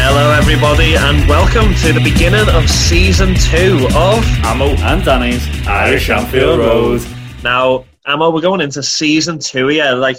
Hello, everybody, and welcome to the beginning of season two of Amo and Danny's Irish Anfield Road. Now, Amo, we're going into season two here. Like,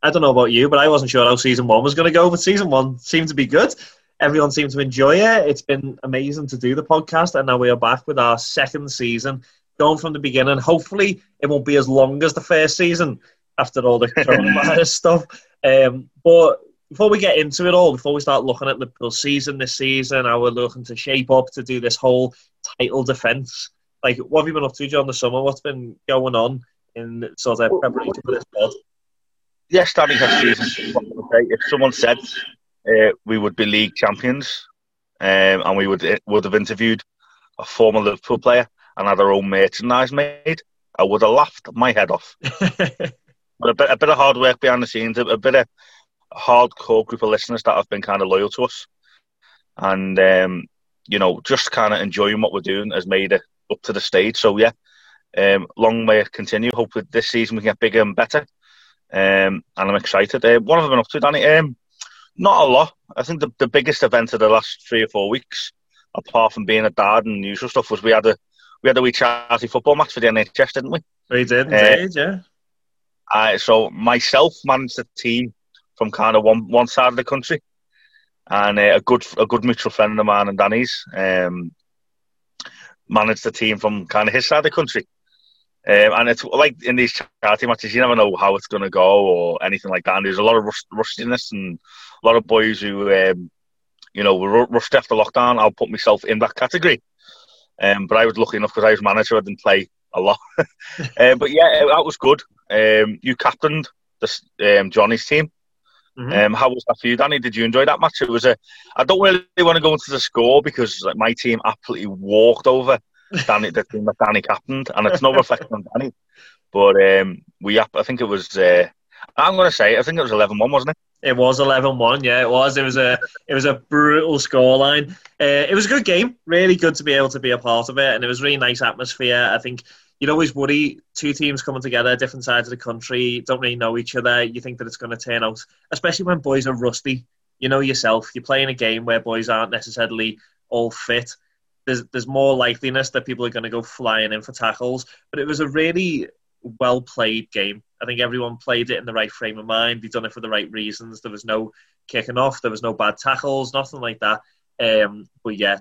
I don't know about you, but I wasn't sure how season one was going to go, but season one seemed to be good. Everyone seemed to enjoy it. It's been amazing to do the podcast, and now we are back with our second season, going from the beginning. Hopefully, it won't be as long as the first season after all the coronavirus stuff. Um, but before we get into it all, before we start looking at Liverpool's season this season, how we're looking to shape up to do this whole title defence, like what have you been up to during the summer? What's been going on in sort of preparation for this pod? Yes, Danny has season. If someone said uh, we would be league champions um, and we would uh, would have interviewed a former Liverpool player and had our own merchandise made, I would have laughed my head off. but a bit, a bit of hard work behind the scenes, a, a bit of hardcore group of listeners that have been kind of loyal to us, and um, you know, just kind of enjoying what we're doing has made it up to the stage. So yeah, um, long way to continue. Hopefully this season we can get bigger and better, um, and I'm excited. Uh, what have I been up to, Danny? Um, not a lot. I think the, the biggest event of the last three or four weeks, apart from being a dad and usual stuff, was we had a we had a wee charity football match for the NHS, didn't we? We did, indeed, uh, yeah. Uh, so myself managed the team from kind of one one side of the country, and uh, a good a good mutual friend of mine and Danny's um, managed the team from kind of his side of the country. Um, and it's like in these charity matches, you never know how it's going to go or anything like that. And there's a lot of rust, rustiness and a lot of boys who, um, you know, were rushed after lockdown. I'll put myself in that category. Um, but I was lucky enough because I was manager. I didn't play a lot. uh, but yeah, that was good. Um, you captained this, um, Johnny's team. Mm-hmm. Um, how was that for you, Danny? Did you enjoy that match? It was a. I don't really want to go into the score because like, my team absolutely walked over Danny, the team that Danny captained, and it's no reflection on Danny. But um, we, I think it was. Uh, I'm going to say, I think it was 11-1, wasn't it? It was 11-1, yeah, it was. It was a, it was a brutal scoreline. Uh, it was a good game, really good to be able to be a part of it, and it was really nice atmosphere. I think you'd always worry two teams coming together, different sides of the country, don't really know each other. You think that it's going to turn out, especially when boys are rusty. You know yourself, you're playing a game where boys aren't necessarily all fit. There's, there's more likeliness that people are going to go flying in for tackles. But it was a really well played game. I think everyone played it in the right frame of mind. They've done it for the right reasons. There was no kicking off, there was no bad tackles, nothing like that. Um, but yeah,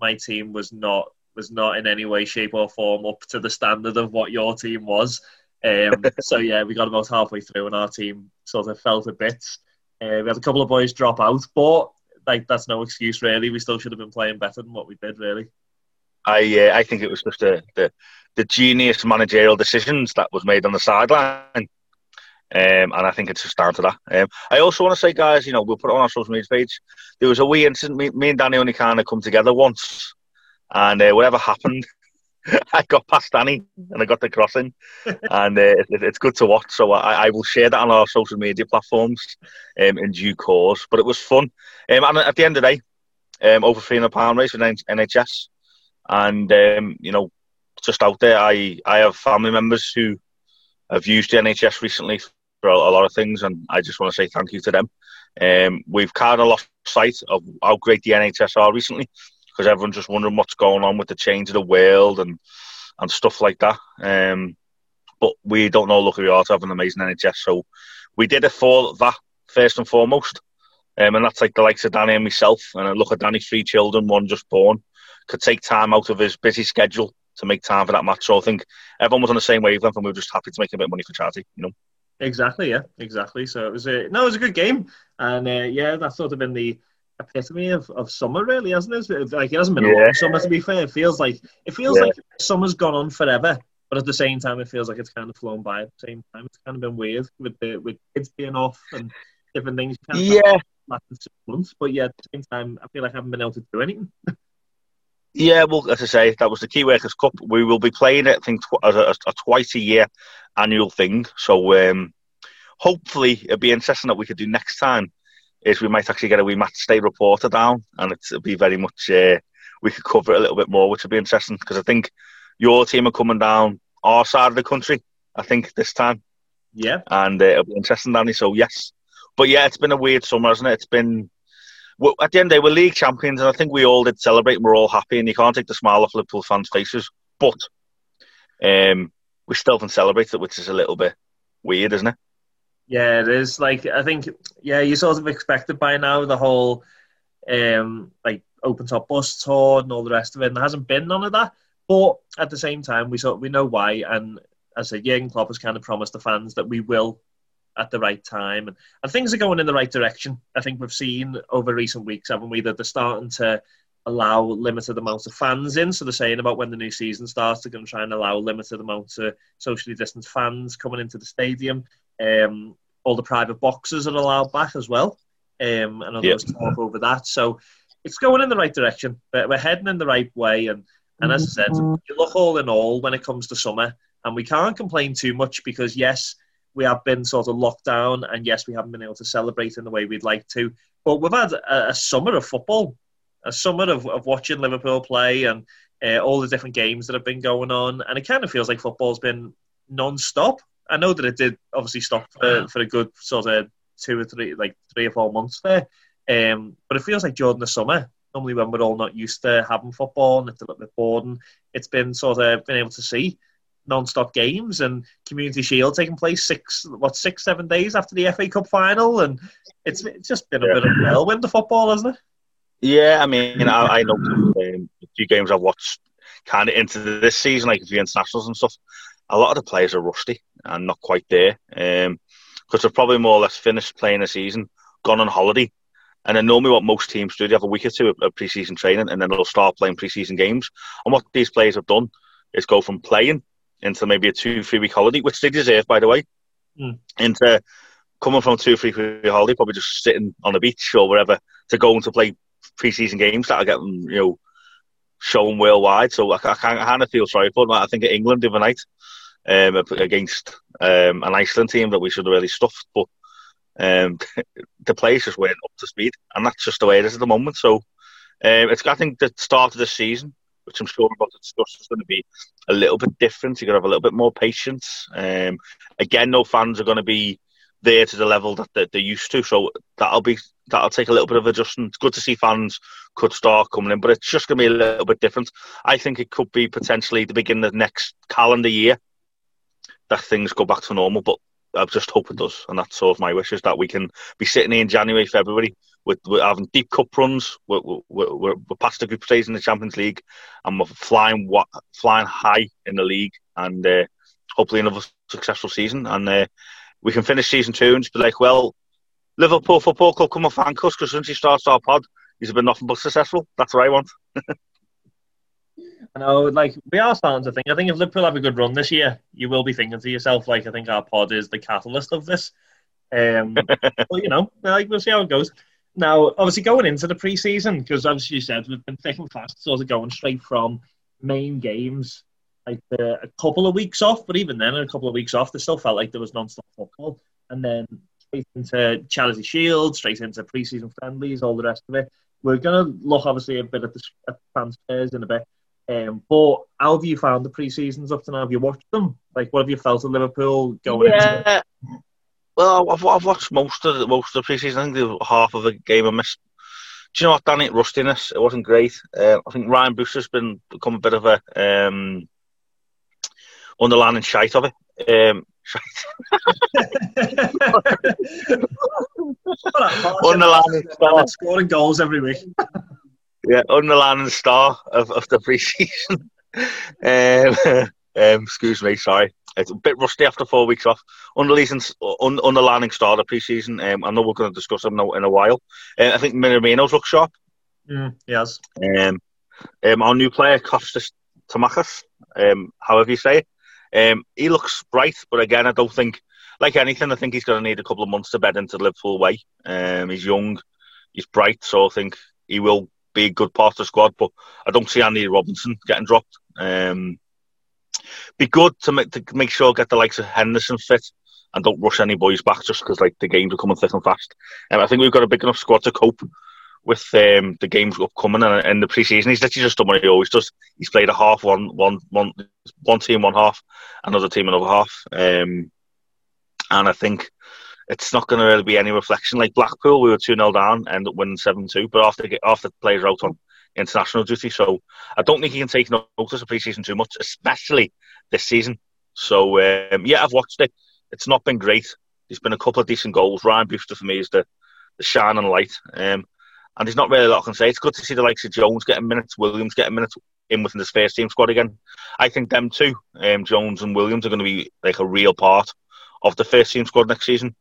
my team was not was not in any way, shape, or form up to the standard of what your team was. Um, so yeah, we got about halfway through, and our team sort of felt a bit. Uh, we had a couple of boys drop out, but like that's no excuse really. We still should have been playing better than what we did, really. I uh, I think it was just the, the the genius managerial decisions that was made on the sideline. Um, and I think it's just down to that. Um, I also want to say, guys, you know, we'll put it on our social media page. There was a wee incident. Me, me and Danny only kind of come together once and uh, whatever happened, I got past Danny and I got the crossing, and uh, it, it's good to watch. So I, I, will share that on our social media platforms um, in due course. But it was fun, um, and at the end of the day, um, over three hundred pound race with NHS, and um, you know, just out there, I I have family members who have used the NHS recently for a, a lot of things, and I just want to say thank you to them. Um, we've kind of lost sight of how great the NHS are recently because everyone's just wondering what's going on with the change of the world and and stuff like that. Um, but we don't know. Lucky we are to have an amazing NHS, so we did it for that first and foremost. Um, and that's like the likes of Danny and myself. And I look at Danny's three children, one just born, could take time out of his busy schedule to make time for that match. So I think everyone was on the same wavelength, and we were just happy to make a bit of money for charity. You know. Exactly. Yeah. Exactly. So it was a no, it was a good game, and uh, yeah, that sort of been the epitome of, of summer, really, hasn't it? Like it hasn't been yeah. a long summer, to be fair. It feels like it feels yeah. like summer's gone on forever, but at the same time, it feels like it's kind of flown by. At the same time, it's kind of been weird with the with kids being off and different things. yeah, six months, but yeah, at the same time, I feel like I haven't been able to do anything. Yeah, well, as I say, that was the Key Workers Cup. We will be playing it, I think, tw- as a, a, twice a year annual thing. So um, hopefully, it'll be interesting that we could do next time. Is we might actually get a wee match day reporter down, and it'll be very much uh, we could cover it a little bit more, which would be interesting because I think your team are coming down our side of the country. I think this time. Yeah, and uh, it'll be interesting, Danny. So yes, but yeah, it's been a weird summer, hasn't it? It's been well, at the end of the day, we're league champions, and I think we all did celebrate. and We're all happy, and you can't take the smile off Liverpool fans' faces. But um, we still can celebrate it, which is a little bit weird, isn't it? Yeah, it is. Like I think, yeah, you sort of expected by now the whole um, like open top bus tour and all the rest of it, and there hasn't been none of that. But at the same time, we sort we know why, and as I said, Jurgen Klopp has kind of promised the fans that we will at the right time. And, and things are going in the right direction. I think we've seen over recent weeks, haven't we, that they're starting to allow limited amounts of fans in. So they're saying about when the new season starts, they're going to try and allow limited amounts of socially distanced fans coming into the stadium. Um, all the private boxes are allowed back as well. Um, and others yep. talk over that. So it's going in the right direction. But we're heading in the right way. And, and as I said, you look all in all when it comes to summer, and we can't complain too much because, yes, we have been sort of locked down, and yes, we haven't been able to celebrate in the way we'd like to. But we've had a, a summer of football, a summer of, of watching Liverpool play, and uh, all the different games that have been going on, and it kind of feels like football's been non-stop. I know that it did obviously stop for, for a good sort of two or three, like three or four months there, um, but it feels like during the summer, normally when we're all not used to having football and it's a little bit boring, it's been sort of been able to see non-stop games and Community Shield taking place six, what, six, seven days after the FA Cup final, and it's, it's just been a yeah. bit of a whirlwind of football, hasn't it? Yeah, I mean, I, I know um, a few games I've watched kind of into this season, like a few internationals and stuff. A lot of the players are rusty and not quite there because um, they've probably more or less finished playing a season, gone on holiday, and then normally what most teams do, they have a week or two of, pre-season training, and then they'll start playing pre-season games. And what these players have done is go from playing into maybe a two, three week holiday, which they deserve, by the way, mm. into coming from two, three week holiday, probably just sitting on the beach or wherever, to going to play pre-season games that are getting, you know, shown worldwide. So I, I, I kind of feel sorry for them. I think at England the other night um, against um, an Iceland team that we should have really stuffed, but um, the players just weren't up to speed, and that's just the way it is at the moment. So um, it's I think the start of the season which I'm sure we're about to discuss, is going to be a little bit different. You're going to have a little bit more patience. Um, again, no fans are going to be there to the level that they're, they're, used to, so that'll be that'll take a little bit of adjustment. It's good to see fans could start coming in, but it's just going to be a little bit different. I think it could be potentially the beginning of next calendar year that things go back to normal, but I just hope it does, and that's sort of my wish is that we can be sitting here in January, February we're, we're having deep cup runs. We're, we're, we're, past the group stage in the Champions League, and we're flying flying high in the league, and uh, hopefully another successful season. And uh, we can finish season two and just be like, well, Liverpool Football Club come and thank us because since he starts our pod, he's been nothing but successful. That's what I want. I know, like we are starting to think. I think if Liverpool have a good run this year, you will be thinking to yourself, like, I think our pod is the catalyst of this. Um, well, you know, like we'll see how it goes. Now, obviously, going into the preseason, because as you said, we've been thick and fast, sort of going straight from main games, like uh, a couple of weeks off, but even then, a couple of weeks off, they still felt like there was non-stop football, and then straight into Charity Shield, straight into preseason friendlies, all the rest of it. We're going to look obviously a bit at the at transfers in a bit. Um, but how have you found the pre-seasons up to now? Have you watched them? Like, what have you felt of Liverpool going yeah. into? Well, I've, I've watched most of the, most of the preseason. I think the half of the game I missed. Do you know what, Danny? Rustiness. It wasn't great. Uh, I think Ryan Brewster's been become a bit of a um, underlining shite of it. Um, underlining. Scoring goals every week. yeah, underlining star of, of the preseason. um, um, excuse me, sorry. it's a bit rusty after four weeks off. Underlining, un, underlining start of pre-season. Um, I know we're going to discuss him now in a while. Uh, I think Minamino's look sharp. Mm, yes. Um, um, our new player, Kostas Tomakis, um, however you say it, um, he looks bright, but again, I don't think, like anything, I think he's going to need a couple of months to bed into the Liverpool way. Um, he's young, he's bright, so I think he will be a good part of the squad, but I don't see Andy Robinson getting dropped. Um, be good to make, to make sure get the likes of Henderson fit and don't rush any boys back just because like the games are coming thick and fast. And um, I think we've got a big enough squad to cope with um, the games upcoming and in the preseason. He's literally just done what he always does. He's played a half, one, one, one, one team, one half, another team, another half. Um, and I think it's not going to really be any reflection. Like Blackpool, we were 2 0 down, end up winning 7 2, but after, after the players out on international duty. So I don't think he can take notice of pre-season too much, especially this season. So um, yeah, I've watched it. It's not been great. There's been a couple of decent goals. Ryan Brewster for me is the, the shining light. Um, and there's not really a lot I can say. It's good to see the likes of Jones getting minutes, Williams getting minutes in within this first team squad again. I think them two, um, Jones and Williams, are going to be like a real part of the first team squad next season.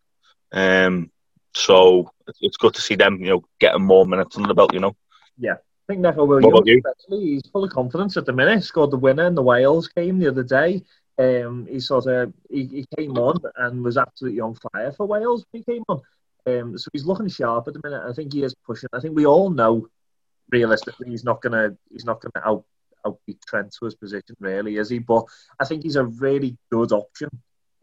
Um, so it's good to see them, you know, getting more minutes under the belt. You know. Yeah, I think Neco Williams, actually, he's full of confidence at the minute. Scored the winner in the Wales game the other day. Um, he sort of he, he came on and was absolutely on fire for Wales when he came on. Um, so he's looking sharp at the minute. I think he is pushing. I think we all know, realistically, he's not gonna he's not gonna out outbeat Trent to his position, really, is he? But I think he's a really good option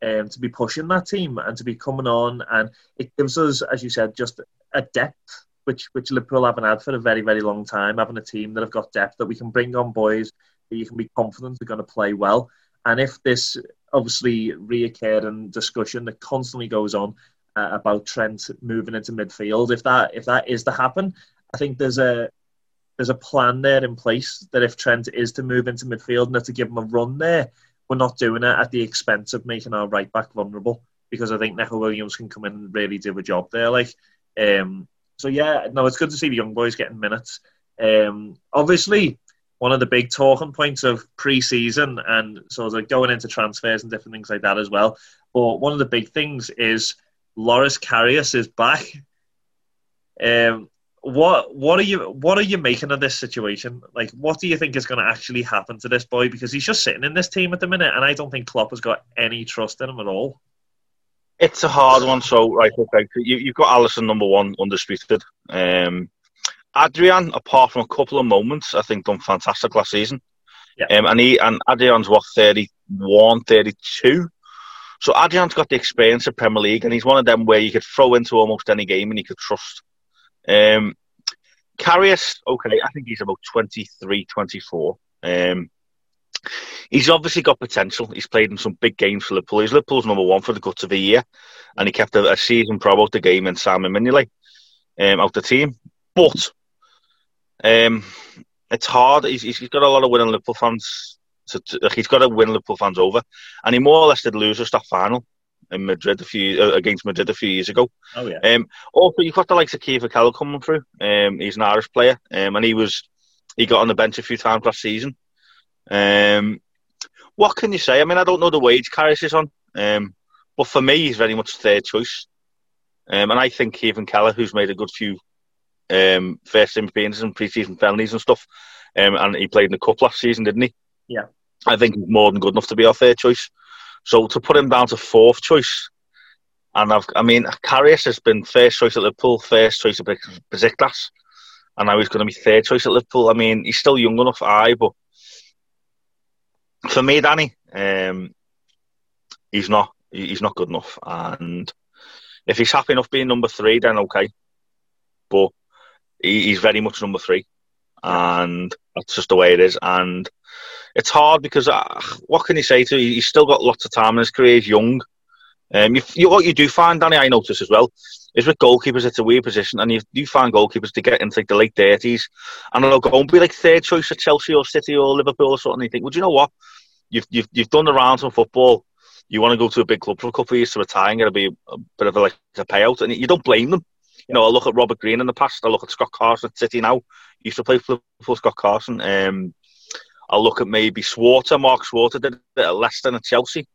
um, to be pushing that team and to be coming on, and it gives us, as you said, just a depth which which Liverpool haven't had for a very very long time. Having a team that have got depth that we can bring on boys that you can be confident are going to play well. And if this obviously reoccurring discussion that constantly goes on uh, about Trent moving into midfield, if that if that is to happen, I think there's a there's a plan there in place that if Trent is to move into midfield and to give him a run there, we're not doing it at the expense of making our right back vulnerable because I think Neco Williams can come in and really do a job there. Like, um, so yeah, no, it's good to see the young boys getting minutes. Um, obviously, one of the big talking points of pre-season and sort of going into transfers and different things like that as well. But one of the big things is Loris Karius is back. Um, what what are you what are you making of this situation? Like, what do you think is going to actually happen to this boy? Because he's just sitting in this team at the minute, and I don't think Klopp has got any trust in him at all. It's a hard one. So, right, okay, you, have got Alisson number one undisputed. Um, Adrian, apart from a couple of moments, I think done fantastic last season. Yeah. Um, and he and Adrian's what 31, 32. So Adrian's got the experience of Premier League, and he's one of them where you could throw into almost any game and you could trust. Um, Karius, okay, I think he's about 23, 24. Um, he's obviously got potential. He's played in some big games for Liverpool. He's Liverpool's number one for the guts of the year, and he kept a, a season pro out the game in Simon Mignolet um, out the team. But um, it's hard. He's, he's got a lot of winning Liverpool fans. So he's got to win Liverpool fans over, and he more or less did lose a that final in Madrid a few uh, against Madrid a few years ago. Oh yeah. Um, also, you've got the likes of Caoimhin Kelleher coming through. Um, he's an Irish player, um, and he was he got on the bench a few times last season. Um, what can you say? I mean, I don't know the wage Karius is on, um, but for me, he's very much third choice. Um, and I think Kevin Kelleher, who's made a good few um, first team appearances and pre-season penalties and stuff, um, and he played in the cup last season, didn't he? Yeah. I think he's more than good enough to be our third choice. So to put him down to fourth choice, and I've, I mean, Karius has been first choice at Liverpool, first choice at Besiktas, and now he's going to be third choice at Liverpool. I mean, he's still young enough, I, but for me, Danny, um, he's not he's not good enough. And if he's happy enough being number three, then okay. But he, he's very much number three, and that's just the way it is. And it's hard because uh, what can you say to? you? He's still got lots of time in his career. He's young. Um, you, you, what you do find, Danny, I notice as well, is with goalkeepers, it's a weird position, and you do find goalkeepers to get into like the late thirties, and they'll go and be like third choice at Chelsea or City or Liverpool or something. And you think, well, do you know what? You've you've you've done the rounds in football. You want to go to a big club for a couple of years to retire and get be a bit of a, like a payout, and you don't blame them. You know, I look at Robert Green in the past. I look at Scott Carson at City now. He used to play for, for Scott Carson. Um, I'll look at maybe Schwarzer. Mark Schwarzer did it at Leicester and at Chelsea.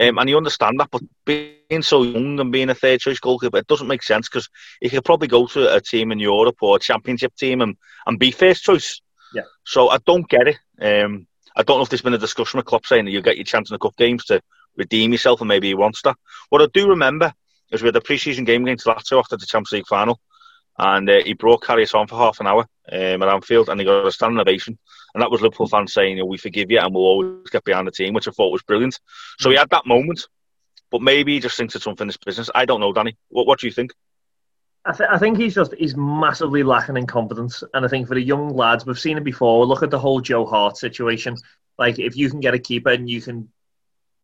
Um, and you understand that, but being so young and being a third choice goalkeeper, it doesn't make sense because he could probably go to a team in Europe or a championship team and, and be first choice. Yeah. So I don't get it. Um, I don't know if there's been a discussion with Klopp saying that you get your chance in the cup games to redeem yourself, and maybe he wants that. What I do remember is we had a pre-season game against Lazio after the Champions League final, and uh, he brought Karius on for half an hour um, at Anfield, and he got a standing ovation. And that was Liverpool fans saying, you know, "We forgive you, and we'll always get behind the team," which I thought was brilliant. So he had that moment, but maybe he just thinks it's unfinished business. I don't know, Danny. What What do you think? I, th- I think he's just he's massively lacking in confidence, and I think for the young lads, we've seen it before. Look at the whole Joe Hart situation. Like, if you can get a keeper and you can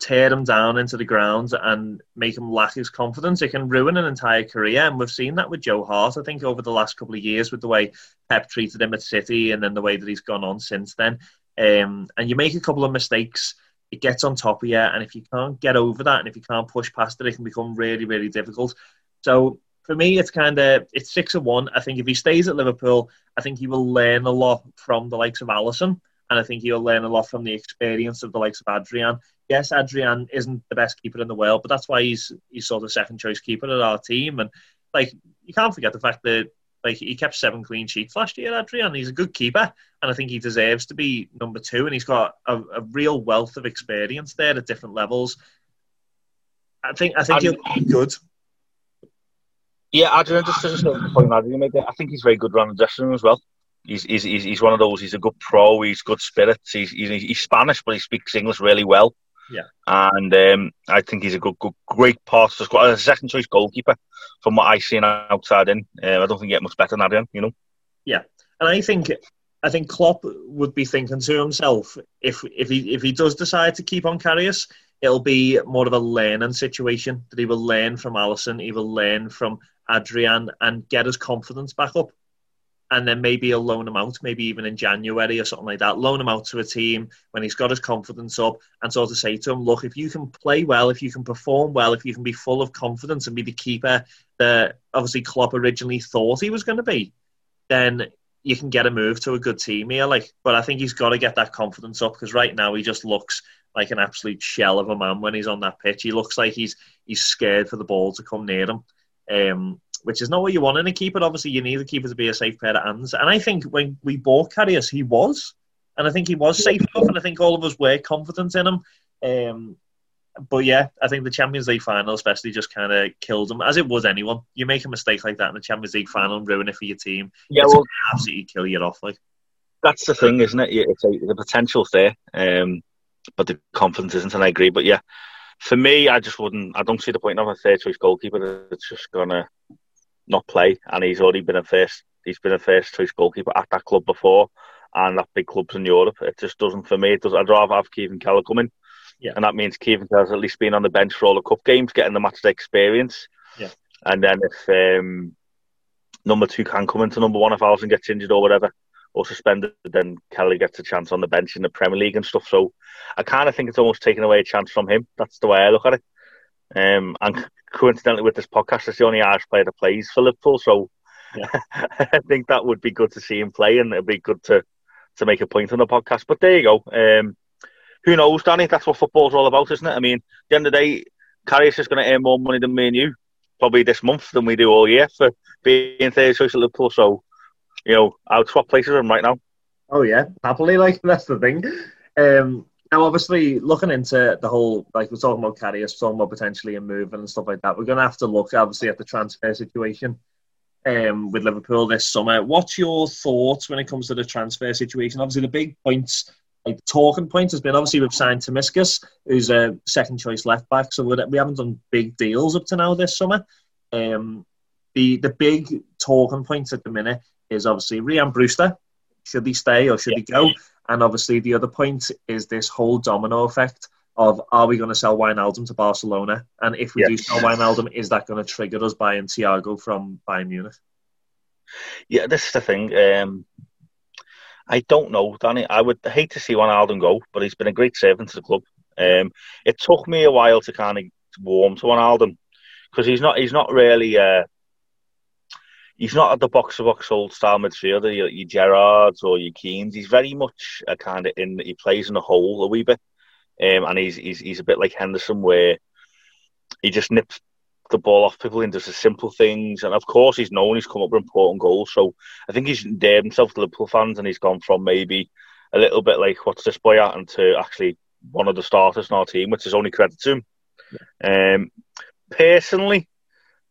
tear him down into the ground and make him lack his confidence, it can ruin an entire career. And we've seen that with Joe Hart, I think, over the last couple of years with the way Pep treated him at City and then the way that he's gone on since then. Um, and you make a couple of mistakes, it gets on top of you. And if you can't get over that and if you can't push past it, it can become really, really difficult. So for me, it's kind of it's six of one. I think if he stays at Liverpool, I think he will learn a lot from the likes of Alisson, and I think he'll learn a lot from the experience of the likes of Adrian yes, Adrian isn't the best keeper in the world, but that's why he's he's sort of second choice keeper at our team. And like you can't forget the fact that like he kept seven clean sheets last year, Adrian. He's a good keeper, and I think he deserves to be number two. And he's got a, a real wealth of experience there at different levels. I think I think he'll be good. Yeah, Adrian, just to the point Adrian made I think he's very good around the dressing room as well. He's, he's, he's one of those. He's a good pro. He's good spirits. He's, he's, he's Spanish, but he speaks English really well. Yeah. And um, I think he's a good, good great part of the squad. A second choice goalkeeper from what I see outside in. Uh, I don't think he get much better than Adrian, you know? Yeah. And I think I think Klopp would be thinking to himself if if he if he does decide to keep on Karius, it'll be more of a learning situation that he will learn from Alisson, he will learn from Adrian and get his confidence back up and then maybe he'll loan him out, maybe even in January or something like that. Loan him out to a team when he's got his confidence up and sort of say to him, look, if you can play well, if you can perform well, if you can be full of confidence and be the keeper that obviously Klopp originally thought he was going to be, then you can get a move to a good team here. Like, but I think he's got to get that confidence up because right now he just looks like an absolute shell of a man when he's on that pitch. He looks like he's he's scared for the ball to come near him. Um, which is not what you want in a keeper. Obviously, you need a keeper to be a safe pair of hands. And I think when we bought Karius, he was. And I think he was safe enough. And I think all of us were confident in him. Um, but yeah, I think the Champions League final especially just kind of killed him, as it was anyone. You make a mistake like that in the Champions League final and ruin it for your team. Yeah, well, absolutely kill you off. Like that's the thing, isn't it? It's a, the potential's there, um, but the confidence isn't. And I agree. But yeah, for me, I just wouldn't. I don't see the point of a third choice goalkeeper It's just gonna not play, and he's already been a first. He's been a first choice goalkeeper at that club before, and at big clubs in Europe. It just doesn't for me. It does. I'd rather have Kevin Kelleher coming, yeah. and that means Kevin Kelleher's at least been on the bench for all the cup games, getting the matchday experience. Yeah. And then if um, number two can come into number one if Alisson gets injured or whatever, or suspended, then Kelly gets a chance on the bench in the Premier League and stuff. So I kind of think it's almost taking away a chance from him. That's the way I look at it. Um, and coincidentally, with this podcast, it's the only Irish player that plays for Liverpool. So yeah. I think that would be good to see him play, and it'd be good to to make a point on the podcast. But there you go. Um, who knows, Danny? That's what football's all about, isn't it? I mean, at the end of the day, Karius is going to earn more money than me and you probably this month than we do all year for being third choice at Liverpool. So, you know, I would swap places with him right now. Oh yeah, happily. Like that's the thing. Um, now, obviously, looking into the whole, like we're talking about Karius, talking about potentially a move and stuff like that, we're going to have to look, obviously, at the transfer situation um, with Liverpool this summer. What's your thoughts when it comes to the transfer situation? Obviously, the big points, like talking points, has been obviously we've signed Tsimikas, who's a second choice left back, so we haven't done big deals up to now this summer. Um, the the big talking points at the minute is obviously Ryan Brewster. Should he stay or should yeah. he go? And obviously, the other point is this whole domino effect of are we going to sell Wijnaldum to Barcelona? And if we yes. do sell Wijnaldum, is that going to trigger us buying Thiago from Bayern Munich? Yeah, this is the thing. Um, I don't know, Danny. I would hate to see Wijnaldum go, but he's been a great servant to the club. Um, it took me a while to kind of warm to Wijnaldum because he's not he's not really uh, he's not at the box to box old style midfielder, your, your Gerrards or your Keanes. He's very much a kind of in he plays in a hole a wee bit. um, and he's, he's he's a bit like Henderson, where he just nips the ball off people and does the simple things. And of course, he's known he's come up with important goals. So I think he's endeared himself to Liverpool fans, and he's gone from maybe a little bit like what's this boy at, and to actually one of the starters in our team, which is only credit to him. Yeah. Um, personally,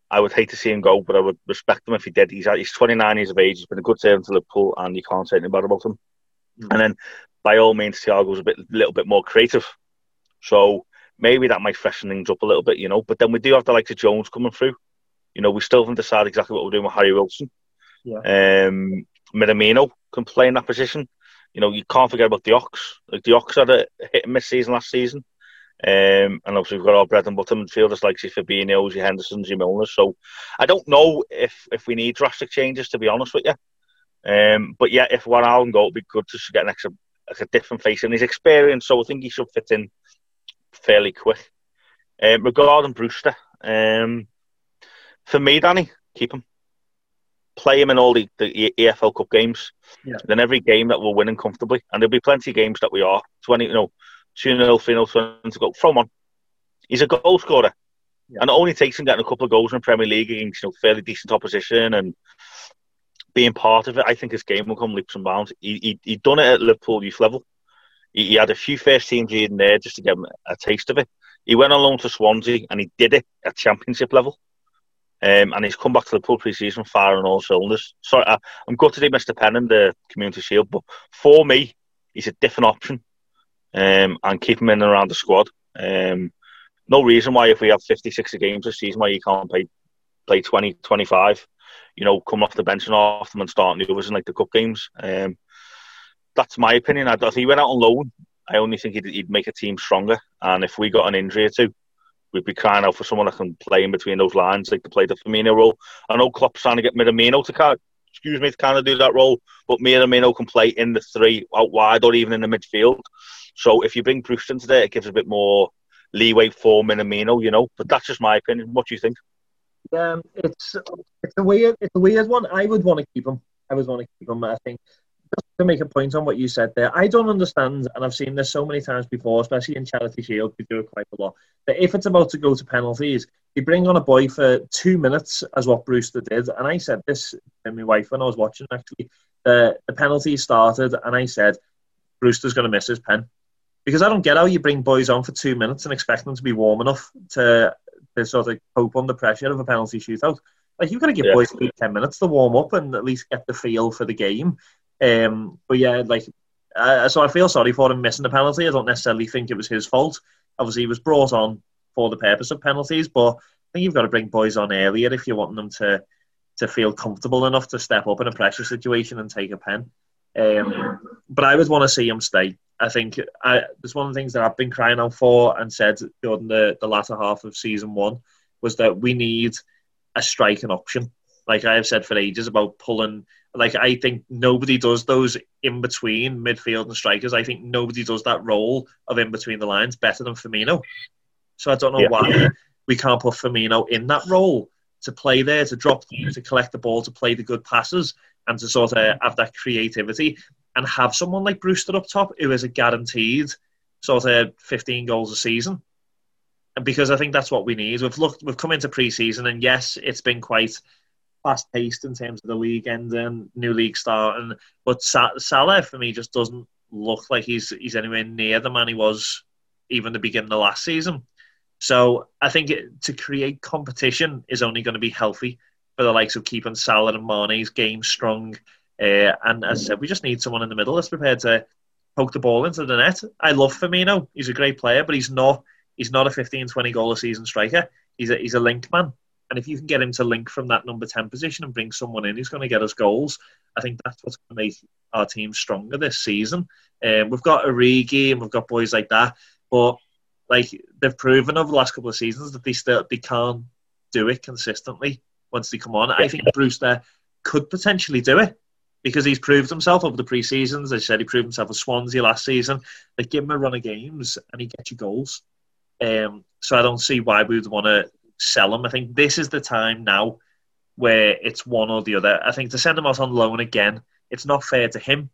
I would hate to see him go, but I would respect him if he did. He's he's 29 years of age. He's been a good servant to Liverpool, and you can't say anything bad about him. Mm. And then, by all means, Thiago's a bit, little bit more creative. So maybe that might freshen things up a little bit, you know. But then we do have the likes of Jones coming through. You know, we still haven't decided exactly what we're doing with Harry Wilson. Yeah. Um, Minamino can play in that position. You know, you can't forget about the Ox. Like the Ox had a hit and miss season last season. Um, and obviously we've got our bread and butter midfielders like your Fabinho's, your Hendersons, your Milners. So I don't know if if we need drastic changes to be honest with you. Um, but yeah, if Wijnaldum go, it'd be good to get an extra like a different face in his experience. So I think he should fit in fairly quick. Um, regarding Brewster, um, for me, Danny, keep him. Play him in all the, the EFL Cup games. Yeah. Then every game that we're winning comfortably, and there'll be plenty of games that we are. Twenty, you know, two 0 three 0 to go. From on, he's a goal scorer, yeah. and it only takes him getting a couple of goals in the Premier League against you know fairly decent opposition and being part of it. I think his game will come leaps and bounds. He he he done it at Liverpool youth level. He, he had a few first teams in there just to get a taste of it. He went on loan to Swansea and he did it at Championship level. Um, and he's come back to the pool pre-season firing all cylinders. Sorry, I, am gutted he missed a pen in the Community Shield, but for me, he's a different option. Um, and keep him in and around the squad. Um, no reason why if we have 50, 60 games this season why you can't play play 20, 25, you know, come off the bench and off them and start the others in like the cup games. Um, that's my opinion. I, if he went out on loan, I only think he'd, he'd, make a team stronger. And if we got an injury or two, we'd be crying out for someone that can play in between those lines, like to play the Firmino role. I know Klopp's trying to get Minamino to kind excuse me, to kind of do that role, but Minamino can play in the three out wide or even in the midfield. So if you bring into there, it gives a bit more leeway for Minamino, you know. But that's just my opinion. What do you think? Um, it's it's a weird it's a weird one. I would want to keep him. I would want to keep him. I think just to make a point on what you said there, I don't understand, and I've seen this so many times before, especially in Charity Shield, we do it quite a lot. That if it's about to go to penalties, you bring on a boy for two minutes, as what Brewster did. And I said this to my wife when I was watching. Actually, the the penalty started, and I said Brewster's going to miss his pen because I don't get how you bring boys on for two minutes and expect them to be warm enough to to sort of cope under pressure of a penalty shootout. Like you've got to give yeah. boys ten minutes to warm up and at least get the feel for the game. Um, but yeah, like, uh, so I feel sorry for him missing the penalty. I don't necessarily think it was his fault. Obviously, he was brought on for the purpose of penalties, but I think you've got to bring boys on earlier if you want them to to feel comfortable enough to step up in a pressure situation and take a pen. Um, but I would want to see him stay. I think I, there's one of the things that I've been crying out for and said during the, the latter half of season one was that we need a striking option. Like I have said for ages about pulling like I think nobody does those in between midfield and strikers. I think nobody does that role of in between the lines better than Firmino. So I don't know yeah. why we can't put Firmino in that role to play there, to drop, to collect the ball, to play the good passes, and to sort of have that creativity and have someone like Brewster up top who is a guaranteed sort of 15 goals a season. Because I think that's what we need. We've looked, we've come into pre-season, and yes, it's been quite fast paced in terms of the league ending, and um, new league starting. But Salah for me just doesn't look like he's he's anywhere near the man he was even the beginning of last season. So I think it, to create competition is only going to be healthy for the likes of keeping Salah and Mane's game strong. Uh, and as I said, we just need someone in the middle that's prepared to poke the ball into the net. I love Firmino; he's a great player, but he's not he's not a 15, 20 goal a season striker. He's a he's a link man. And if you can get him to link from that number 10 position and bring someone in who's going to get us goals, I think that's what's going to make our team stronger this season. Um, we've got Origi and we've got boys like that, but like they've proven over the last couple of seasons that they still they can't do it consistently once they come on. I think Brewster could potentially do it because he's proved himself over the pre-seasons. As I said, he proved himself at Swansea last season. Like give him a run of games and he gets you goals. Um, so I don't see why we would want to sell him. I think this is the time now where it's one or the other. I think to send him out on loan again, it's not fair to him.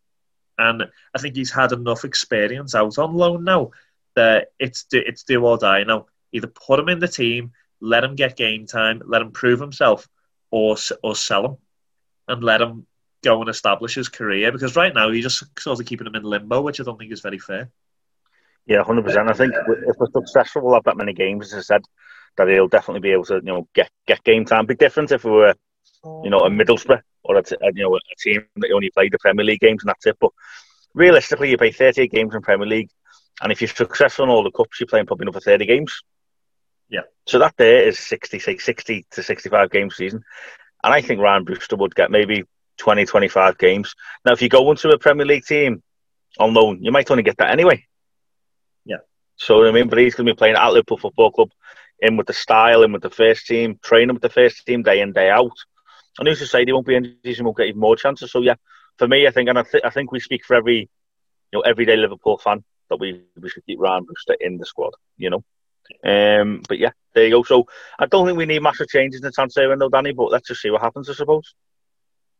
And I think he's had enough experience out on loan now that it's do, it's do or die. Now, either put him in the team, let him get game time, let him prove himself, or or sell him and let him go and establish his career. Because right now, you're just sort of keeping him in limbo, which I don't think is very fair. Yeah, hundred percent. I think if we're successful, we'll have that many games. As I said, that he'll definitely be able to, you know, get get game time. Big difference if we were, you know, a Middlesbrough or a, you know a team that only played the Premier League games and that's it. But realistically, you play 38 games in Premier League, and if you're successful in all the cups, you're playing probably another 30 games. Yeah. So that there is 60, say 60 to 65 games season. And I think Ryan Brewster would get maybe 20, 25 games. Now, if you go into a Premier League team on loan, you might only get that anyway. Yeah. So, I mean, but he's going to be playing at Liverpool Football Club, in with the style, in with the first team, training with the first team day in, day out. And who's to say they won't be injured, he won't get even more chances. So, yeah, for me, I think, and I, th- I think we speak for every, you know, everyday Liverpool fan that we, we should keep Ryan Brewster in the squad, you know. Um, but yeah, there you go. So I don't think we need massive changes in the transfer window, Danny. But let's just see what happens, I suppose.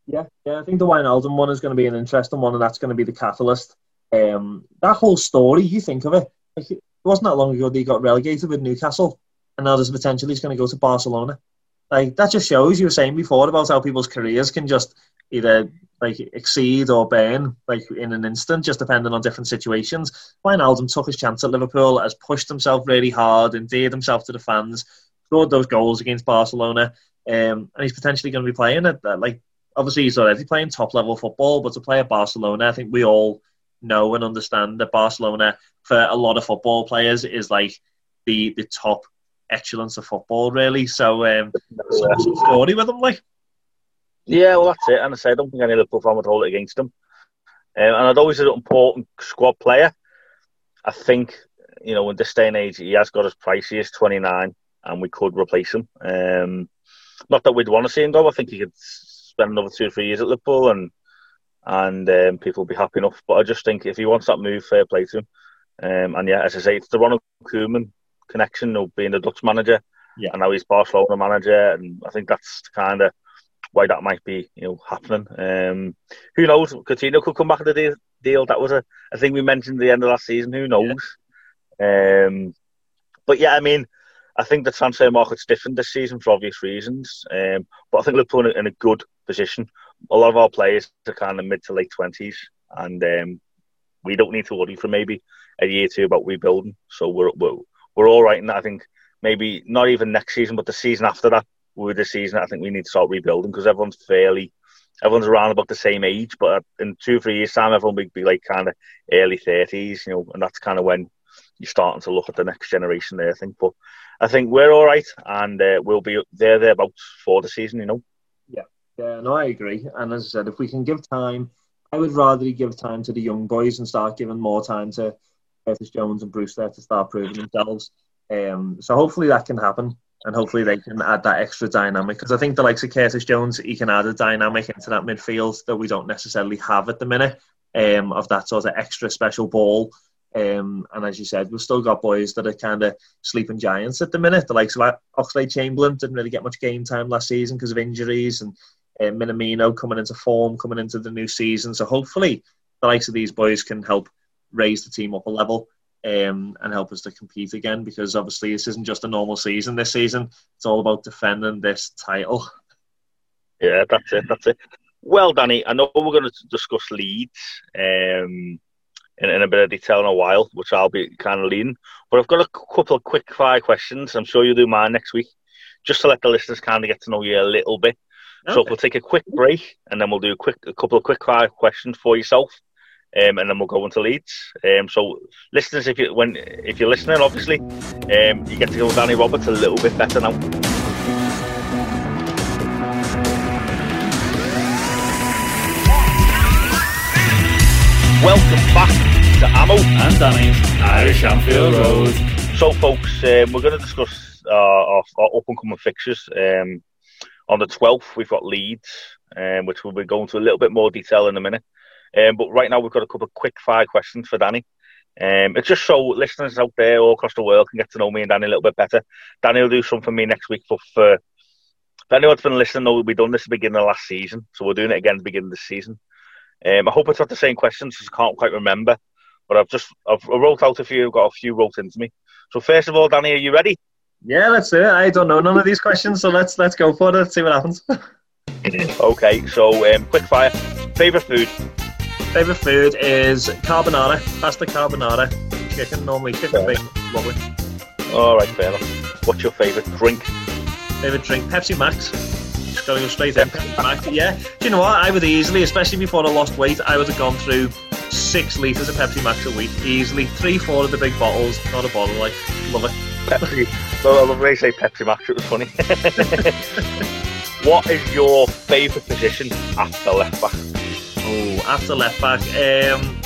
Yeah, yeah. I think the Wijnaldum one is going to be an interesting one, and that's going to be the catalyst. Um, that whole story, you think of it, like, it wasn't that long ago that he got relegated with Newcastle, and now there's potentially he's going to go to Barcelona. Like that just shows you were saying before about how people's careers can just either like exceed or burn like in an instant, just depending on different situations. Wijnaldum took his chance at Liverpool, has pushed himself really hard, endeared himself to the fans, scored those goals against Barcelona, um, and he's potentially going to be playing at like obviously he's already playing top level football, but to play at Barcelona, I think we all know and understand that Barcelona for a lot of football players is like the the top excellence of football, really. So, um, some story with them, like. Yeah, well, that's it. And I say, I don't think any Liverpool fan would hold it against him. Um, and I'd always an important squad player. I think, you know, in this day and age, he has got his price. He is 29, and we could replace him. Um, not that we'd want to see him go. I think he could spend another two or three years at Liverpool, and and um, people will be happy enough. But I just think if he wants that move, fair play to him. Um, and yeah, as I say, it's the Ronald Koeman connection of being the Dutch manager, yeah. and now he's Barcelona manager, and I think that's kind of why that might be you know happening. Um, who knows? Coutinho could come back to the deal. deal. That was a, a thing we mentioned at the end of last season. Who knows? Yeah. Um, but yeah, I mean, I think the transfer market's different this season for obvious reasons. Um, but I think Liverpool in a, in a good position. A lot of our players are kind of mid to late twenties, and um, we don't need to worry for maybe a year or two about rebuilding. So we're we're, we're all right in that. I think maybe not even next season, but the season after that, with the season, I think we need to start rebuilding because everyone's fairly, everyone's around about the same age. But in two, three years' time, everyone will be like kind of early thirties, you know, and that's kind of when you're starting to look at the next generation there. I think, but I think we're all right, and uh, we'll be there thereabouts for the season, you know. Yeah, yeah, no, I agree. And as I said, if we can give time, I would rather give time to the young boys and start giving more time to Curtis Jones and Brewster to start proving themselves. Um, so hopefully that can happen and hopefully they can add that extra dynamic because I think the likes of Curtis Jones, he can add a dynamic into that midfield that we don't necessarily have at the minute um, of that sort of extra special ball. Um, and as you said, we've still got boys that are kind of sleeping giants at the minute. The likes of Oxlade-Chamberlain didn't really get much game time last season because of injuries, and uh, Minamino coming into form, coming into the new season. So hopefully, the likes of these boys can help raise the team up a level um, and help us to compete again because obviously this isn't just a normal season this season. It's all about defending this title. Yeah, that's it. That's it. Well, Danny, I know we're going to discuss Leeds um, in, in, a bit of detail in a while, which I'll be kind of leading. But I've got a couple of quick fire questions. I'm sure you'll do mine next week, just to let the listeners kind of get to know you a little bit. Okay. So we'll take a quick break, and then we'll do a quick, a couple of quick fire questions for yourself, um, and then we'll go into Leeds. Um, so, listeners, if you when if you're listening, obviously, um, you get to know Danny Roberts a little bit better now. Welcome back to Amo and Danny's Irish Anfield Road. So, folks, um, we're going to discuss uh, our, our up and coming fixtures. Um, on the 12th, we've got Leeds, um, which we'll be going to a little bit more detail in a minute. Um, but right now, we've got a couple of quick fire questions for Danny. Um, it's just so listeners out there all across the world can get to know me and Danny a little bit better. Danny will do something for me next week. But for, for anyone that's been listening, know we've done this at the beginning of last season. So we're doing it again at the beginning of the season. Um, I hope it's not the same questions because I can't quite remember. but I've just I've I wrote out a few, got a few wrote into me. So first of all, Danny, are you ready? Yeah, let's do it. I don't know none of these questions, so let's let's go for it. Let's see what happens. okay, so um, quick fire. Favorite food? Favorite food is carbonara, pasta carbonara, chicken. Normally chicken being lovely. All right, fair enough. What's your favorite drink? Favorite drink? Pepsi Max. Just gotta go straight in. Pepsi Max. Yeah. Do you know what? I would easily, especially before I lost weight, I would have gone through six litres of Pepsi Max a week easily. Three, four of the big bottles. Not a bottle. Like love it. Pepsi. well, I love when you say Pepsi Max. It was funny. what is your favourite position after left back? Oh, after left back, um,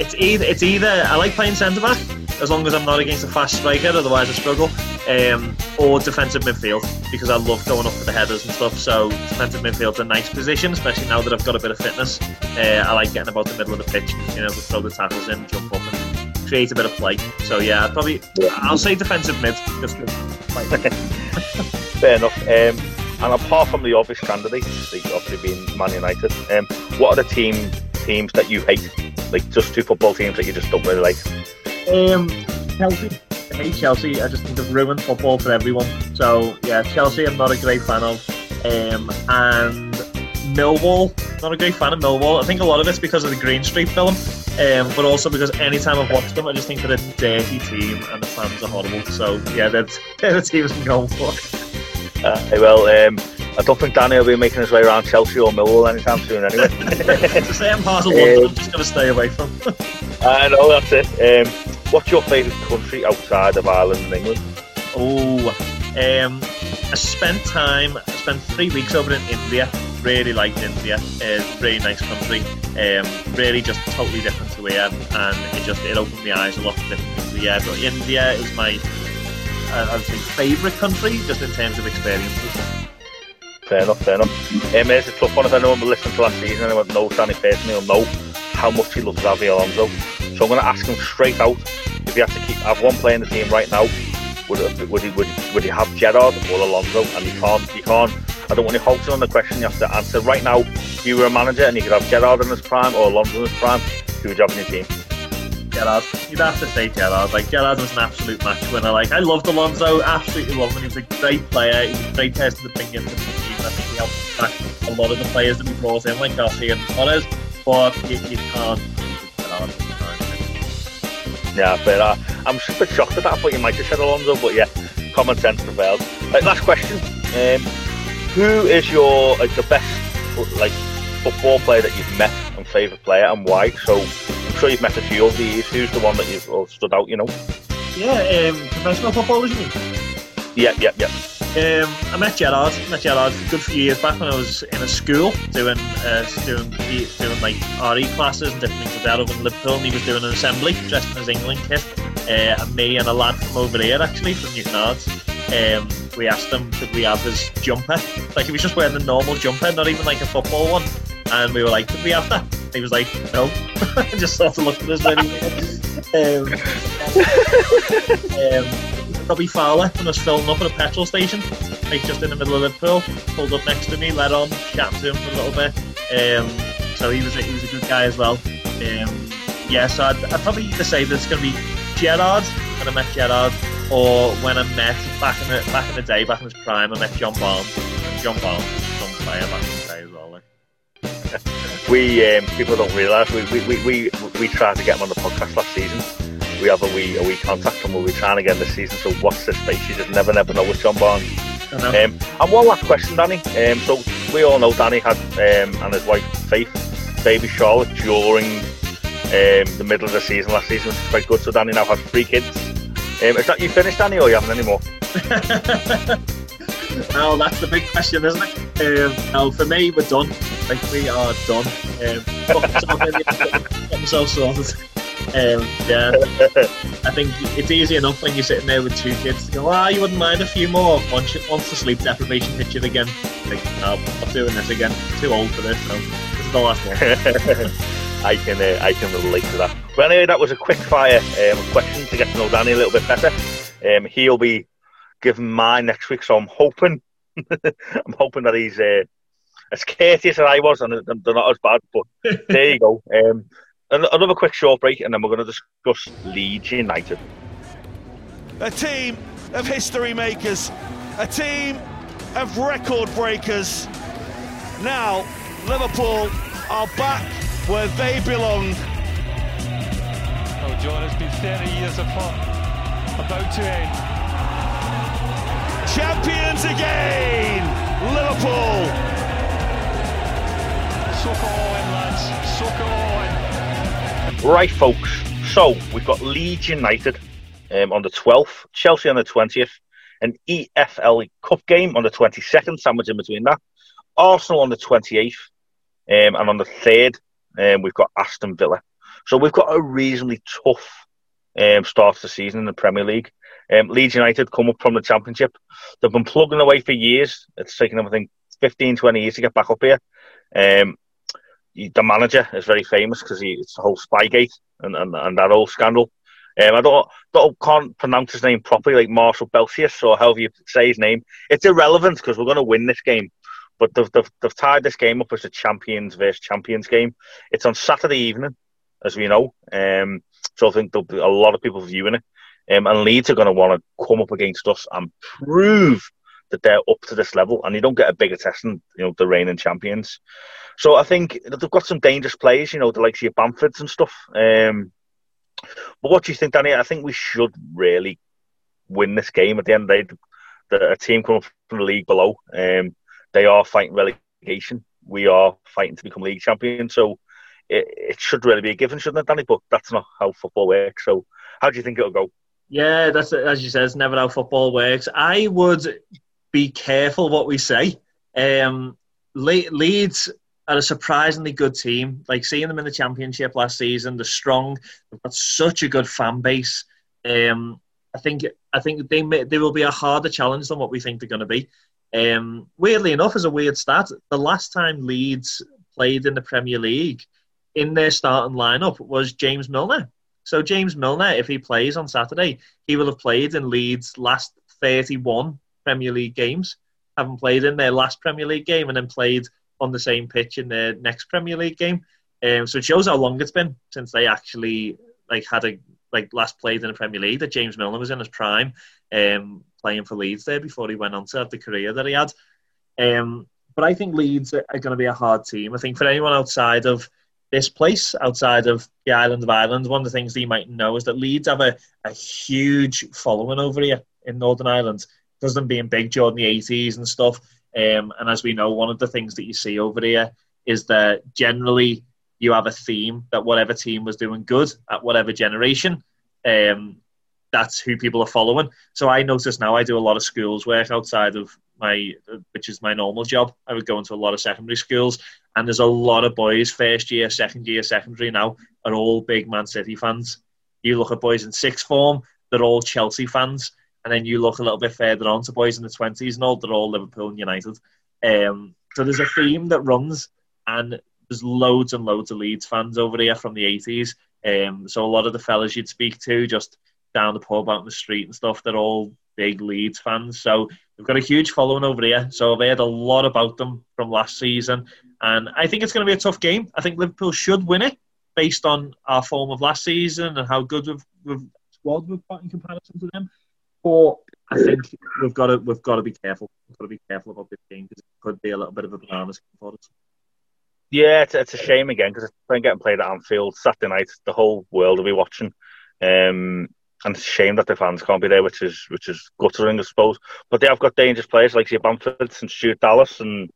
it's either it's either I like playing centre back as long as I'm not against a fast striker, otherwise I struggle. Um, or defensive midfield because I love going up for the headers and stuff. So defensive midfield's a nice position, especially now that I've got a bit of fitness. Uh, I like getting about the middle of the pitch, you know, to throw the tackles in, jump up, and create a bit of play. So yeah, probably I'll say defensive mid. Just Fair enough. Um, and apart from the obvious candidates, obviously being Man United, um, what are the team teams that you hate? Like just two football teams that you just don't really like? Um, Chelsea. I hate Chelsea. I just think they've ruined football for everyone. So yeah, Chelsea. I'm not a great fan of. Um, and Millwall. Not a great fan of Millwall. I think a lot of it's because of the Green Street film, um, but also because anytime I've watched them, I just think they're a dirty team and the fans are horrible. So yeah, they're, they're the teams I'm going for. Uh, well, um, I don't think Danny will be making his way around Chelsea or Millwall anytime soon, anyway. it's the same part of London. Um, I'm just going to stay away from. I know that's it. Um, what's your favourite country outside of Ireland and England? Oh, um, I spent time. I spent three weeks over in India. Really liked India. It's a really nice country. Um, really just totally different to here, and it just it opened my eyes a lot to different things. Yeah, but India is my I would say favourite country just in terms of experiences. Fair enough, fair enough. Um, it's a tough one if anyone will listen to last season, anyone knows Danny personally will know how much he loves Xabi Alonso. So I'm going to ask him straight out if he had to keep have one player in the team right now, would would he would, would he have Gerrard or Alonso? And he can't, he can't. I don't want you halting on the question. You have to answer right now. If you were a manager and you could have Gerrard in his prime or Alonso in his prime, who would you have in your team? Gerrard. You'd have to say Gerrard. Like Gerrard was an absolute match winner. Like I loved Alonso, absolutely loved him. He was a great player. He was a great person to bring into the team. I think he helped back a lot of the players that we brought in, like Garcia and Torres. But you, you can't. Yeah, but uh, I'm super shocked at that. But you might have said Alonso, but yeah, common sense prevailed. Like, last question: um, Who is your like the best like football player that you've met and favourite player, and why? So sure you've met a few of these. Who's the one that you've all stood out? You know? Yeah, um, professional footballers, you mean? Yeah, yeah, yeah. Um, I met Gerrard. Met Gerrard a good few years back when I was in a school doing uh, doing doing like RE classes and different things like that over in Liverpool. And he was doing an assembly dressed in his England kit. Uh, and me and a lad from over here, actually from Newtownards, um, we asked him could we have his jumper. Like he was just wearing the normal jumper, not even like a football one. And we were like, could we have that? He was like, no. I just sort of looked at us really um, um, Robbie Fowler when I was filming up at a petrol station, like just in the middle of Liverpool, pulled up next to me, led on, chatted to him for a little bit. Um, so he was a, he was a good guy as well. Um, yeah, so I'd, I'd probably either say that it's going to be Gerrard when I met Gerrard, or when I met back in the back in the day, back in his prime, I met John Barnes. John Barnes strong player back in the day as well. Like. we um, people don't realise we, we, we, we, we tried to get him on the podcast last season. We have a wee a wee contact and we'll be trying again this season. So what's the space. You just never never know with John Barnes. Um, and one last question, Danny. Um, so we all know Danny had um, and his wife Faith, baby Charlotte during um, the middle of the season last season, which is quite good. So Danny now has three kids. Um, is that you finished, Danny, or are you having any more? no, that's the big question, isn't it? Um, no, for me, we're done. Like we are done. Um, so sorted. Um, yeah, I think it's easy enough when you're sitting there with two kids to go, ah, oh, you wouldn't mind a few more. Once, once the sleep deprivation hits you again, like, no, I'm not doing this again. Too old for this. So this is the last one. I can uh, I can relate to that. Well, anyway, that was a quick fire um, question to get to know Danny a little bit better. Um, he'll be giving mine next week, so I'm hoping I'm hoping that he's uh, as courteous as I was, and they're not as bad. But there you go. Um, another quick short break, and then we're going to discuss Leeds United. A team of history makers, a team of record breakers. Now, Liverpool are back where they belong. Oh, John, it's been 30 years of fun. About to end. Champions again! Liverpool! Soak it all in, lads. Soak it all in. Right, folks. So we've got Leeds United um, on the 12th, Chelsea on the 20th, an EFL Cup game on the 22nd, sandwich in between that, Arsenal on the 28th, um, and on the 3rd, um, we've got Aston Villa. So we've got a reasonably tough um, start to the season in the Premier League. Um, Leeds United come up from the Championship. They've been plugging away for years. It's taken them, I think, 15, 20 years to get back up here. Um, the manager is very famous because it's the whole Spygate and, and, and that whole scandal. Um, I don't, don't can't pronounce his name properly, like Marshall Belsius or however you say his name. It's irrelevant because we're going to win this game. But they've, they've, they've tied this game up as a champions versus champions game. It's on Saturday evening, as we know. Um, so I think there'll be a lot of people viewing it. Um, and Leeds are going to want to come up against us and prove that they're up to this level. And you don't get a bigger test than you know the reigning champions. So I think they've got some dangerous players. You know, the likes of Bamfords and stuff. Um, but what do you think, Danny? I think we should really win this game at the end of the day. A team coming from the league below. Um, they are fighting relegation. We are fighting to become league champions. So it, it should really be a given, shouldn't it, Danny? But that's not how football works. So how do you think it'll go? Yeah, that's as you said, never how football works. I would be careful what we say. Um, Le- Leeds are a surprisingly good team. Like seeing them in the championship last season, they're strong. They've got such a good fan base. Um, I think I think they may, they will be a harder challenge than what we think they're going to be. Um, weirdly enough, as a weird stat, the last time Leeds played in the Premier League in their starting lineup was James Milner. So James Milner, if he plays on Saturday, he will have played in Leeds' last 31 Premier League games, having played in their last Premier League game and then played on the same pitch in their next Premier League game. Um, so it shows how long it's been since they actually like had a like last played in the Premier League that James Milner was in his prime, um, playing for Leeds there before he went on to have the career that he had. Um, but I think Leeds are going to be a hard team. I think for anyone outside of this place, outside of the island of Ireland, one of the things that you might know is that Leeds have a, a huge following over here in Northern Ireland. Because them being big during the 80s and stuff. Um, and as we know, one of the things that you see over here is that generally you have a theme that whatever team was doing good at whatever generation, um, that's who people are following. So I notice now I do a lot of schools work outside of my, which is my normal job. I would go into a lot of secondary schools, and there's a lot of boys, first year, second year, secondary now, are all big Man City fans. You look at boys in sixth form, they're all Chelsea fans. And then you look a little bit further on to boys in the 20s and all, they're all Liverpool and United. Um, so there's a theme that runs, and there's loads and loads of Leeds fans over here from the 80s. Um, so a lot of the fellas you'd speak to just down the pub out in the street and stuff, they're all big Leeds fans. So we've got a huge following over here. So I've heard a lot about them from last season. And I think it's going to be a tough game. I think Liverpool should win it based on our form of last season and how good we've, we've squad we've got in comparison to them. But I think we've got to we've got to be careful. We've got to be careful about this game because it could be a little bit of a banana for us. Yeah, it's, it's a shame again because it's been getting played at Anfield Saturday night. The whole world will be watching, um, and it's a shame that the fans can't be there, which is which is guttering, I suppose. But they have got dangerous players like say Bamford and Stuart Dallas and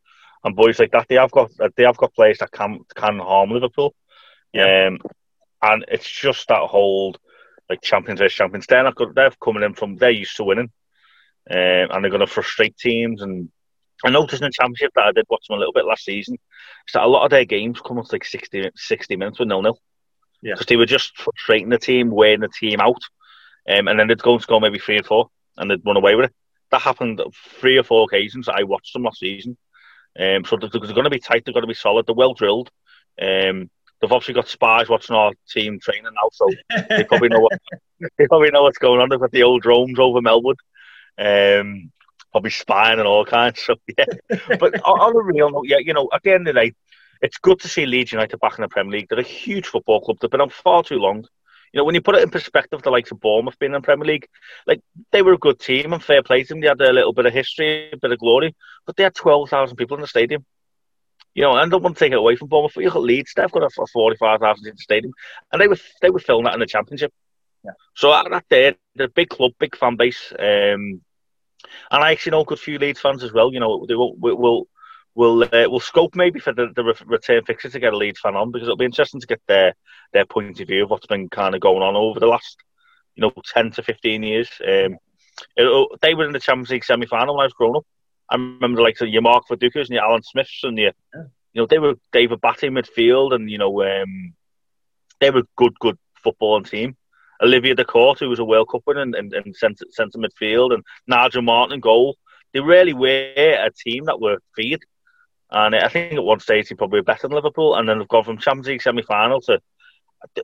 and boys like that. They have got they have got players that can can harm Liverpool. Yeah. Um, and it's just that whole like champions versus champions. They're not good. They're coming in from they're used to winning, um, and they're going to frustrate teams. And I noticed in the championship that I did watch them a little bit last season. Is that a lot of their games come up to like 60, 60 minutes with nil nil. Yeah, because they were just frustrating the team, wearing the team out, um, and then they'd go and score maybe three or four, and they'd run away with it. That happened three or four occasions. I watched them last season. Um, so they're, they're going to be tight. They're going to be solid. They're well drilled. Um, they've obviously got spies watching our team training now, so they probably know what they probably know what's going on. They've got the old drones over Melwood, um, probably spying and all kinds. So yeah, but on, on a real note, yeah, you know, at the end of the day, it's good to see Leeds United back in the Premier League. They're a huge football club. They've been on far too long. You know, when you put it in perspective, the likes of Bournemouth being in the Premier League, like they were a good team and fair play to them. They had a little bit of history, a bit of glory, but they had twelve thousand people in the stadium. You know, and I don't want to take it away from Bournemouth. But you got Leeds, they've got a forty-five thousand in the stadium, and they were they were filling that in the Championship. Yeah. So that there, they're a big club, big fan base, um, and I actually know a good few Leeds fans as well. You know, they will will we'll uh, we'll scope maybe for the, the return fixture to get a Leeds fan on because it'll be interesting to get their their point of view of what's been kind of going on over the last you know ten to fifteen years. Um, it, they were in the Champions League semi final when I was growing up. I remember like your Mark Vidukas and your Alan Smiths and your yeah. you know they were David Batty midfield and you know um, they were good good footballing team. Olivier Dacourt, who was a World Cup winner in, in, in centre, centre midfield, and Nigel Martyn in goal. They really were a team that were feared and I think at one stage he probably better than Liverpool, and then they've gone from Champions League semi final to.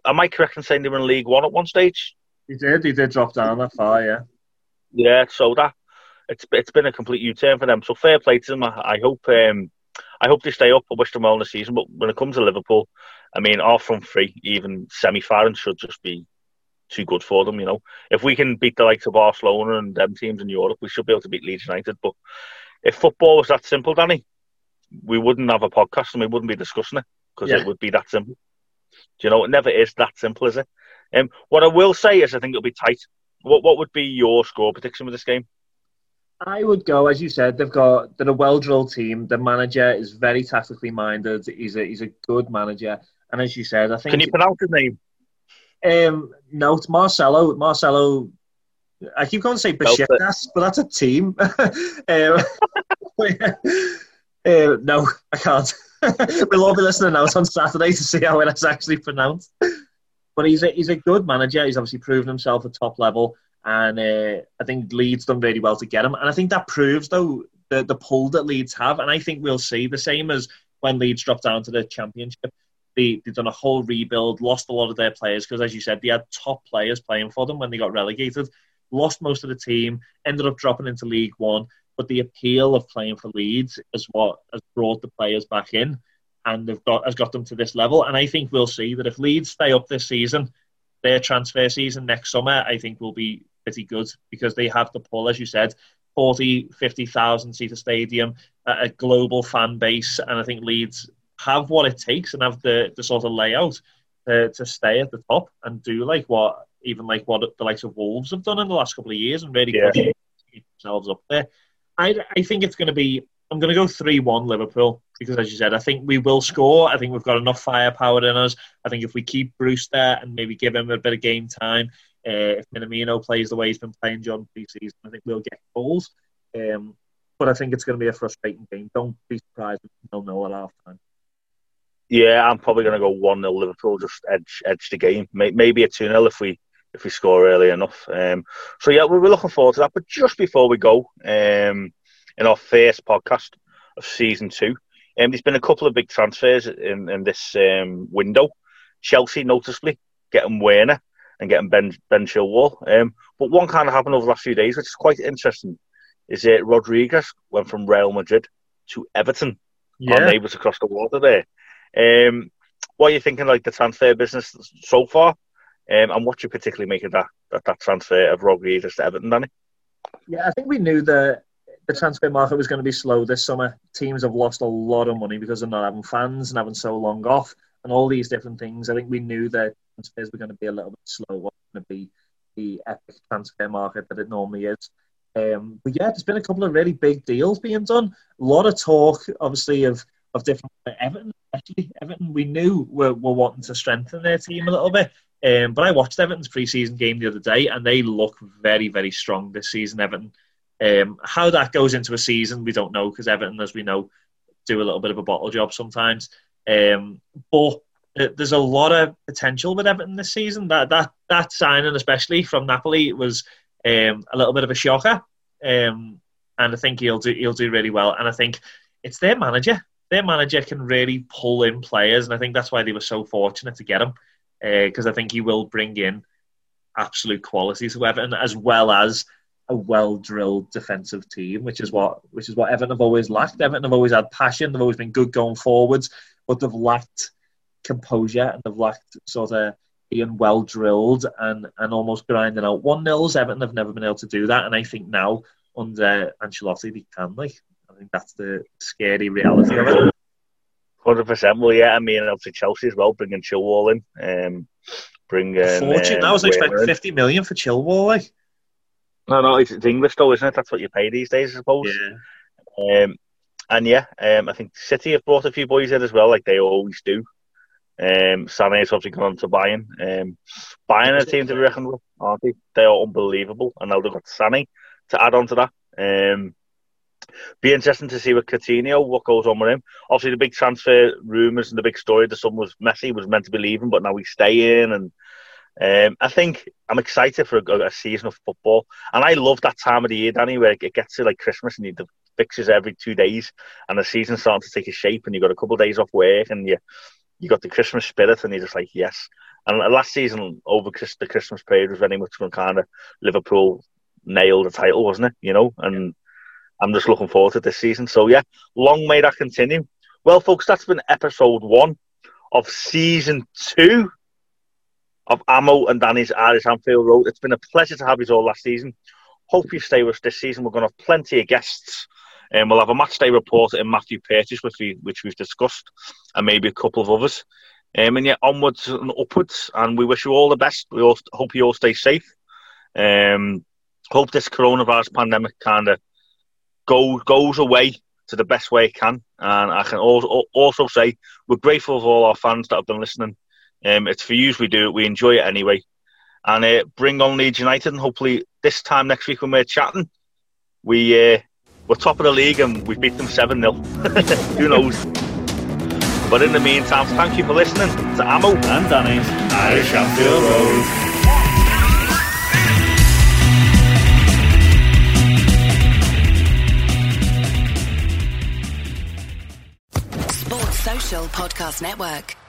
Am I correct in saying they were in League One at one stage? He did. He did drop down that far, yeah. Yeah, so that it's it's been a complete U turn for them. So fair play to them. I, I hope um, I hope they stay up. I wish them well in the season. But when it comes to Liverpool, I mean, off from three, even semi final should just be too good for them. You know, if we can beat the likes of Barcelona and them teams in Europe, we should be able to beat Leeds United. But if football was that simple, Danny, we wouldn't have a podcast and we wouldn't be discussing it because yeah. it would be that simple. Do you know? It never is that simple, is it? Um, what I will say is, I think it'll be tight. What What would be your score prediction with this game? I would go, as you said, they've got they're a well drilled team. The manager is very tactically minded. He's a he's a good manager, and as you said, I think. Can you pronounce his name? Um, no, it's Marcelo. Marcelo. I keep going to say Besiktas, but that's a team. um, Uh, no, I can't. we'll all be listening out on Saturday to see how it's actually pronounced. But he's a, he's a good manager. He's obviously proven himself at top level, and uh, I think Leeds done really well to get him. And I think that proves though the the pull that Leeds have, and I think we'll see the same as when Leeds dropped down to the Championship. They, they've done a whole rebuild, lost a lot of their players because, as you said, they had top players playing for them when they got relegated. Lost most of the team, ended up dropping into League One but the appeal of playing for Leeds is what has brought the players back in and they've got has got them to this level. And I think we'll see that if Leeds stay up this season, their transfer season next summer, I think will be pretty good because they have the pull, as you said, 40, 50,000 seater stadium, a global fan base, and I think Leeds have what it takes and have the, the sort of layout to, to stay at the top and do like what even like what the likes of Wolves have done in the last couple of years and really yeah. keep themselves up there. I, I think it's going to be. I'm going to go three-one Liverpool because, as you said, I think we will score. I think we've got enough firepower in us. I think if we keep Brewster and maybe give him a bit of game time, uh, if Minamino plays the way he's been playing John pre-season, I think we'll get goals. Um, but I think it's going to be a frustrating game. Don't be surprised if we nil at half time. Yeah, I'm probably going to go one 0 Liverpool, just edge edge the game. Maybe a two 0 if we if we score early enough. Um, so yeah, we're looking forward to that. But just before we go, um, in our first podcast of season two, um, there's been a couple of big transfers in, in this um, window. Chelsea noticeably getting Werner and getting Ben Ben Chilwell. Um, but one kind of happened over the last few days, which is quite interesting. Is it Rodriguez went from Real Madrid to Everton? Yeah. Our neighbours across the water there. Um, what are you thinking, like the transfer business so far? Um, and what you particularly make of that, that, that transfer of Rodriguez to Everton, Danny? Yeah, I think we knew that the transfer market was going to be slow this summer. Teams have lost a lot of money because of not having fans and having so long off and all these different things. I think we knew that transfers were going to be a little bit slow. It wasn't going to be the epic transfer market that it normally is. Um, but yeah, there's been a couple of really big deals being done. A lot of talk, obviously, of of different Everton. Actually, Everton, we knew were, were wanting to strengthen their team a little bit. Um, but I watched Everton's pre-season game the other day, and they look very, very strong this season. Everton. Um, how that goes into a season, we don't know because Everton, as we know, do a little bit of a bottle job sometimes. Um, but there's a lot of potential with Everton this season. That that that signing, especially from Napoli, was um, a little bit of a shocker. Um, and I think he'll do he'll do really well. And I think it's their manager. Their manager can really pull in players, and I think that's why they were so fortunate to get him because uh, I think he will bring in absolute quality to Everton as well as a well-drilled defensive team, which is what which is what Everton have always lacked. Everton have always had passion. They've always been good going forwards, but they've lacked composure and they've lacked sort of being well drilled and, and almost grinding out one nils. Everton have never been able to do that, and I think now under Ancelotti they can. Like I think that's the scary reality of it. Hundred percent. Well, yeah, I mean, obviously Chelsea as well, bringing Chilwell in. Um, bring um, fortune. Um, I was expecting fifty million for Chilwell. Like. No, no, it's, it's English though, isn't it? That's what you pay these days, I suppose. Yeah. Um, and yeah, um, I think City have brought a few boys in as well, like they always do. Um, Sané has obviously gone on to Bayern. Um, Bayern are a team to be reckoned with, aren't they? They are unbelievable, and now they've got Sané to add on to that. Um, be interesting to see with Coutinho what goes on with him. Obviously, the big transfer rumours and the big story the summer was Messi was meant to be leaving, but now he's staying. And um, I think I'm excited for a, a, season of football, and I love that time of the year, Danny, where it gets to like Christmas and you the fixes every two days, and the season's starting to take a shape, and you've got a couple of days off work, and you you got the Christmas spirit, and you're just like yes. And last season over the Christmas period was very much when kind of Liverpool nailed the title, wasn't it? You know, and I'm just looking forward to this season. So yeah, long may that continue. Well, folks, that's been episode one of season two of Amo and Danny's Irish Anfield Road. It's been a pleasure to have you all last season. Hope you stay with us this season. We're going to have plenty of guests. And um, we'll have a match day report in Matthew Purchase, which, we, which we've discussed, and maybe a couple of others. Um, and yeah, onwards and upwards. And we wish you all the best. We all hope you all stay safe. Um, hope this coronavirus pandemic kind of goes goes away to the best way it can. And I can also also say we're grateful for all our fans that have been listening. Um, it's for you we do it. We enjoy it anyway. And uh, bring on Leeds United, and hopefully this time next week when we're chatting, we uh, we're top of the league and we beat them seven 0 Who knows? But in the meantime, thank you for listening to Amo and Danny's Irish Anfield Road. Podcast Network.